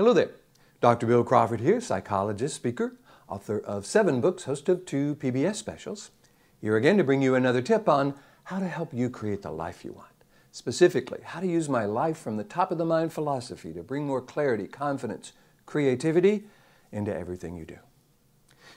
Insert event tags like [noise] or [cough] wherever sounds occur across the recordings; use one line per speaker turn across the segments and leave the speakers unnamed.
Hello there. Dr. Bill Crawford here, psychologist, speaker, author of seven books, host of two PBS specials. Here again to bring you another tip on how to help you create the life you want. Specifically, how to use my life from the top of the mind philosophy to bring more clarity, confidence, creativity into everything you do.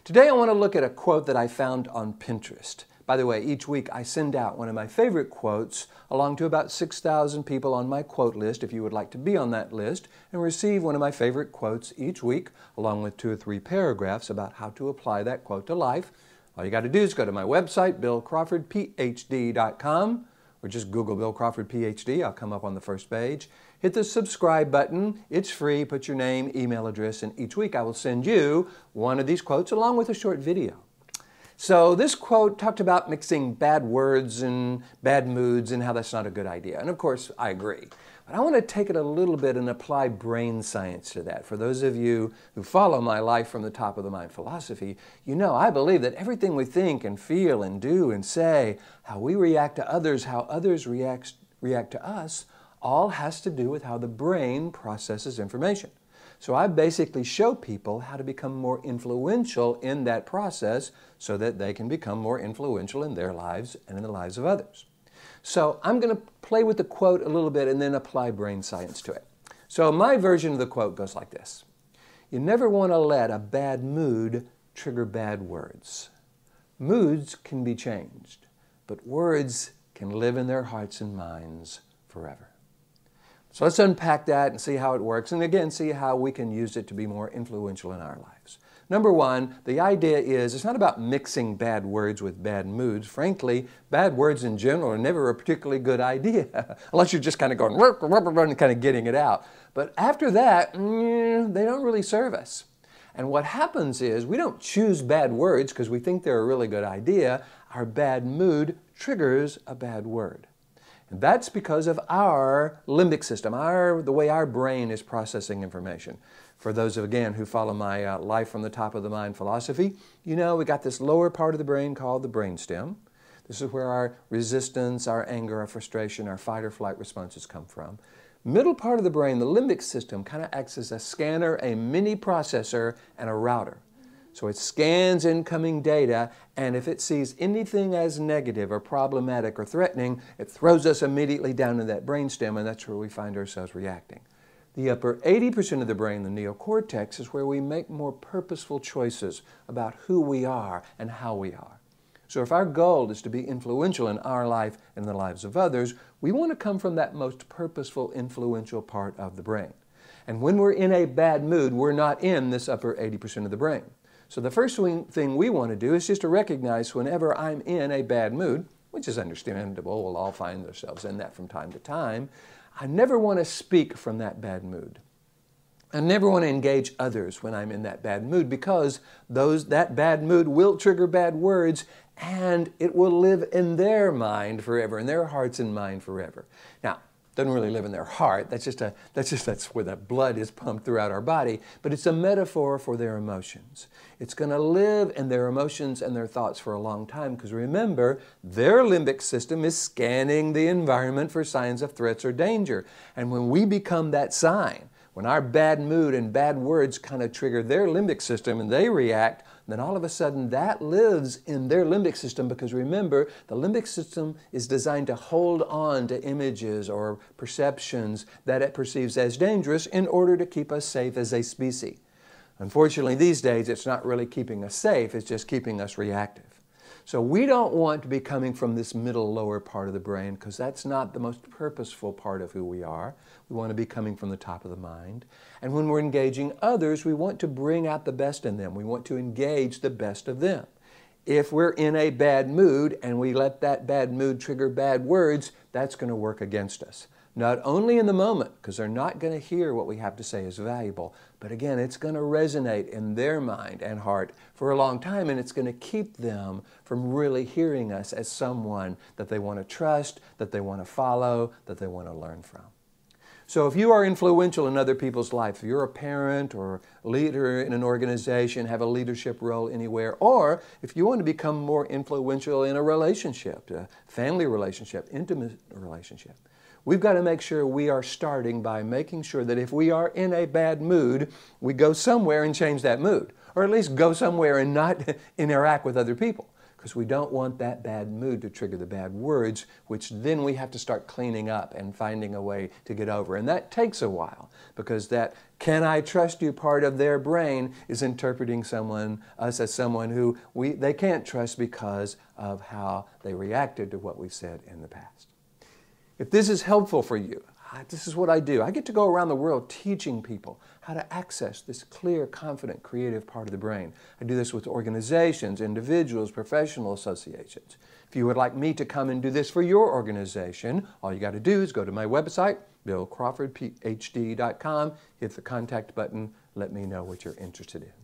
Today I want to look at a quote that I found on Pinterest. By the way, each week I send out one of my favorite quotes along to about 6,000 people on my quote list if you would like to be on that list and receive one of my favorite quotes each week along with two or three paragraphs about how to apply that quote to life. All you got to do is go to my website, billcrawfordphd.com, or just Google Bill Crawford PhD. I'll come up on the first page. Hit the subscribe button. It's free. Put your name, email address, and each week I will send you one of these quotes along with a short video. So this quote talked about mixing bad words and bad moods and how that's not a good idea. And of course, I agree. But I want to take it a little bit and apply brain science to that. For those of you who follow my life from the top of the mind philosophy, you know I believe that everything we think and feel and do and say, how we react to others, how others react, react to us, all has to do with how the brain processes information. So I basically show people how to become more influential in that process so that they can become more influential in their lives and in the lives of others. So I'm going to play with the quote a little bit and then apply brain science to it. So my version of the quote goes like this. You never want to let a bad mood trigger bad words. Moods can be changed, but words can live in their hearts and minds forever. So let's unpack that and see how it works, and again, see how we can use it to be more influential in our lives. Number one, the idea is it's not about mixing bad words with bad moods. Frankly, bad words in general are never a particularly good idea, [laughs] unless you're just kind of going, and kind of getting it out. But after that, mm, they don't really serve us. And what happens is we don't choose bad words because we think they're a really good idea. Our bad mood triggers a bad word. And that's because of our limbic system, our, the way our brain is processing information. For those, of, again, who follow my uh, life from the top of the mind philosophy, you know we got this lower part of the brain called the brainstem. This is where our resistance, our anger, our frustration, our fight or flight responses come from. Middle part of the brain, the limbic system, kind of acts as a scanner, a mini processor, and a router. So it scans incoming data, and if it sees anything as negative or problematic or threatening, it throws us immediately down to that brainstem, and that's where we find ourselves reacting. The upper 80% of the brain, the neocortex, is where we make more purposeful choices about who we are and how we are. So if our goal is to be influential in our life and the lives of others, we want to come from that most purposeful, influential part of the brain. And when we're in a bad mood, we're not in this upper 80% of the brain. So the first thing we want to do is just to recognize whenever I'm in a bad mood, which is understandable, we'll all find ourselves in that from time to time, I never want to speak from that bad mood. I never want to engage others when I'm in that bad mood because those, that bad mood will trigger bad words and it will live in their mind forever, in their hearts and mind forever. Now, doesn't really live in their heart. That's just a that's just that's where the blood is pumped throughout our body. But it's a metaphor for their emotions. It's going to live in their emotions and their thoughts for a long time because remember, their limbic system is scanning the environment for signs of threats or danger. And when we become that sign, when our bad mood and bad words kind of trigger their limbic system and they react, then all of a sudden that lives in their limbic system because remember, the limbic system is designed to hold on to images or perceptions that it perceives as dangerous in order to keep us safe as a species. Unfortunately, these days it's not really keeping us safe, it's just keeping us reactive. So we don't want to be coming from this middle lower part of the brain because that's not the most purposeful part of who we are. We want to be coming from the top of the mind. And when we're engaging others, we want to bring out the best in them. We want to engage the best of them. If we're in a bad mood and we let that bad mood trigger bad words, that's going to work against us not only in the moment, because they're not going to hear what we have to say is valuable, but again, it's going to resonate in their mind and heart for a long time, and it's going to keep them from really hearing us as someone that they want to trust, that they want to follow, that they want to learn from. So if you are influential in other people's life, if you're a parent or leader in an organization, have a leadership role anywhere, or if you want to become more influential in a relationship, a family relationship, intimate relationship, We've got to make sure we are starting by making sure that if we are in a bad mood, we go somewhere and change that mood, or at least go somewhere and not [laughs] interact with other people because we don't want that bad mood to trigger the bad words, which then we have to start cleaning up and finding a way to get over. And that takes a while because that can I trust you part of their brain is interpreting someone, us as someone who we, they can't trust because of how they reacted to what we said in the past. If this is helpful for you, this is what I do. I get to go around the world teaching people how to access this clear, confident, creative part of the brain. I do this with organizations, individuals, professional associations. If you would like me to come and do this for your organization, all you got to do is go to my website, billcrawfordphd.com, hit the contact button, let me know what you're interested in.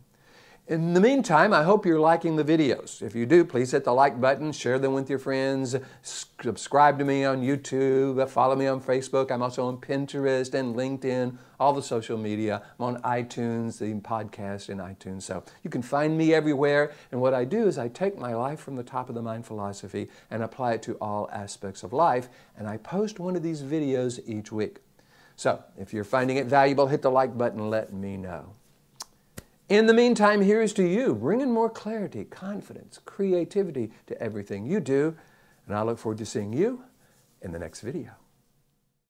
In the meantime, I hope you're liking the videos. If you do, please hit the like button, share them with your friends, subscribe to me on YouTube, follow me on Facebook. I'm also on Pinterest and LinkedIn, all the social media. I'm on iTunes, the podcast in iTunes. So you can find me everywhere. And what I do is I take my life from the top of the mind philosophy and apply it to all aspects of life. And I post one of these videos each week. So if you're finding it valuable, hit the like button, let me know. In the meantime, here's to you, bringing more clarity, confidence, creativity to everything you do. And I look forward to seeing you in the next video.